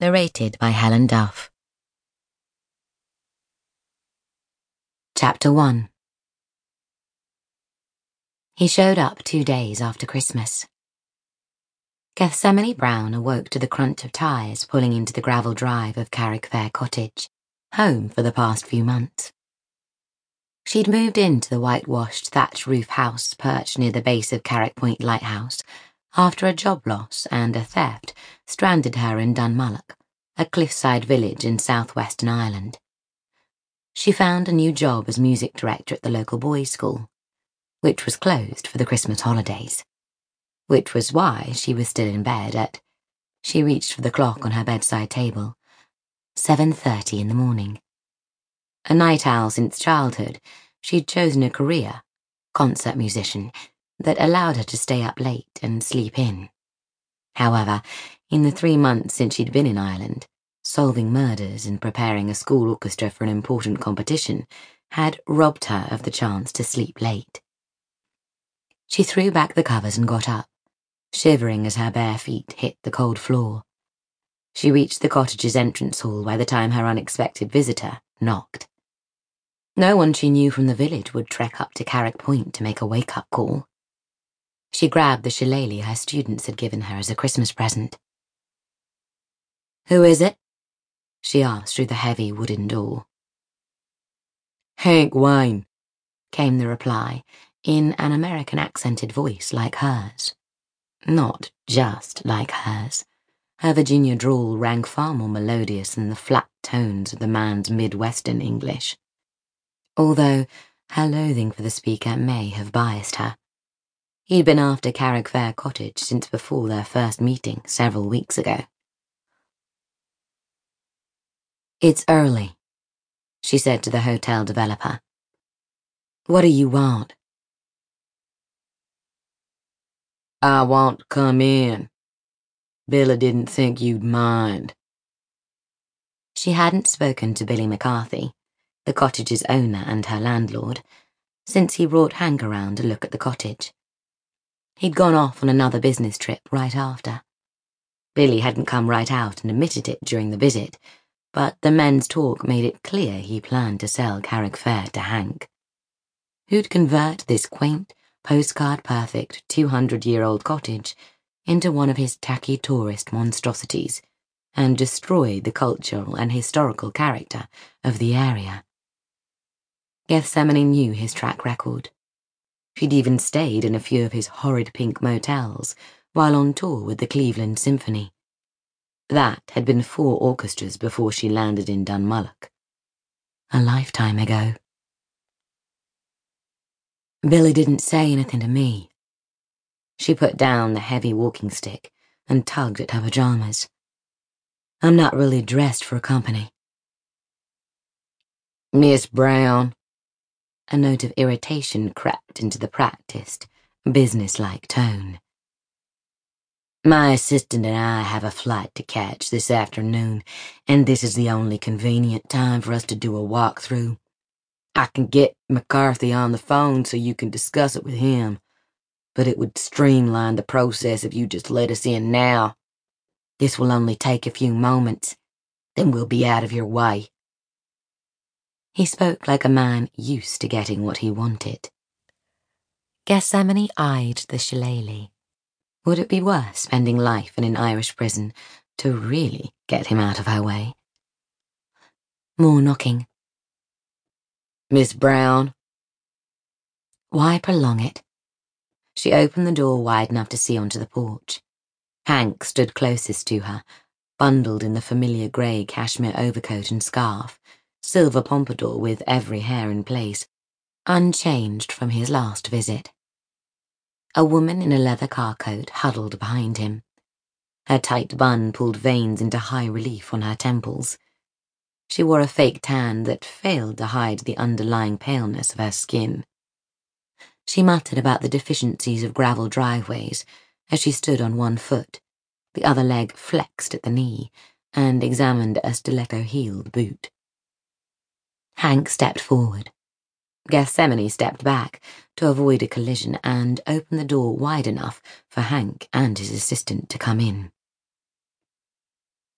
Narrated by Helen Duff. Chapter 1 He showed up two days after Christmas. Gethsemane Brown awoke to the crunch of tyres pulling into the gravel drive of Carraigfaire Cottage, home for the past few months. She'd moved into the whitewashed thatch roof house perched near the base of Carraig Point Lighthouse after a job loss and a theft stranded her in Dunmullach, a cliffside village in southwestern Ireland. She found a new job as music director at the local boys' school, which was closed for the Christmas holidays, which was why she was still in bed at, she reached for the clock on her bedside table, 7.30 in the morning. A night owl since childhood, she'd chosen a career, concert musician, that allowed her to stay up late and sleep in. However, in the three months since she'd been in Ireland, solving murders and preparing a school orchestra for an important competition had robbed her of the chance to sleep late. She threw back the covers and got up, shivering as her bare feet hit the cold floor. She reached the cottage's entrance hall by the time her unexpected visitor knocked. No one she knew from the village would trek up to Carraig Point to make a wake up call. She grabbed the shillelagh her students had given her as a Christmas present. Who is it? she asked through the heavy wooden door. Hank Wine, came the reply, in an American accented voice like hers. Not just like hers. Her Virginia drawl rang far more melodious than the flat tones of the man's Midwestern English. Although her loathing for the speaker may have biased her. He'd been after Carraigfaire Cottage since before their first meeting several weeks ago. It's early, she said to the hotel developer. What do you want? I want to come in. Billy didn't think you'd mind. She hadn't spoken to Billy McCarthy, the cottage's owner and her landlord, since he brought Hank around to look at the cottage. He'd gone off on another business trip right after. Billy hadn't come right out and admitted it during the visit, but the men's talk made it clear he planned to sell Carraigfaire to Hank. Who'd convert this quaint, postcard perfect 200 year old cottage into one of his tacky tourist monstrosities and destroy the cultural and historical character of the area. Gethsemane knew his track record. She'd even stayed in a few of his horrid pink motels while on tour with the Cleveland Symphony. That had been four orchestras before she landed in Dunmullach. A lifetime ago. Billy didn't say anything to me. She put down the heavy walking stick and tugged at her pajamas. I'm not really dressed for company. Miss Brown, a note of irritation crept into the practiced, businesslike tone. My assistant and I have a flight to catch this afternoon, and this is the only convenient time for us to do a walkthrough. I can get McCarthy on the phone so you can discuss it with him, but it would streamline the process if you just let us in now. This will only take a few moments, then we'll be out of your way. He spoke like a man used to getting what he wanted. Gethsemane eyed the shillelagh. Would it be worth spending life in an Irish prison to really get him out of her way? More knocking. Miss Brown? Why prolong it? She opened the door wide enough to see onto the porch. Hank stood closest to her, bundled in the familiar grey cashmere overcoat and scarf, silver pompadour with every hair in place, unchanged from his last visit. A woman in a leather car coat huddled behind him. Her tight bun pulled veins into high relief on her temples. She wore a fake tan that failed to hide the underlying paleness of her skin. She muttered about the deficiencies of gravel driveways as she stood on one foot, the other leg flexed at the knee, and examined a stiletto-heeled boot. Hank stepped forward. Gethsemane stepped back to avoid a collision and opened the door wide enough for Hank and his assistant to come in.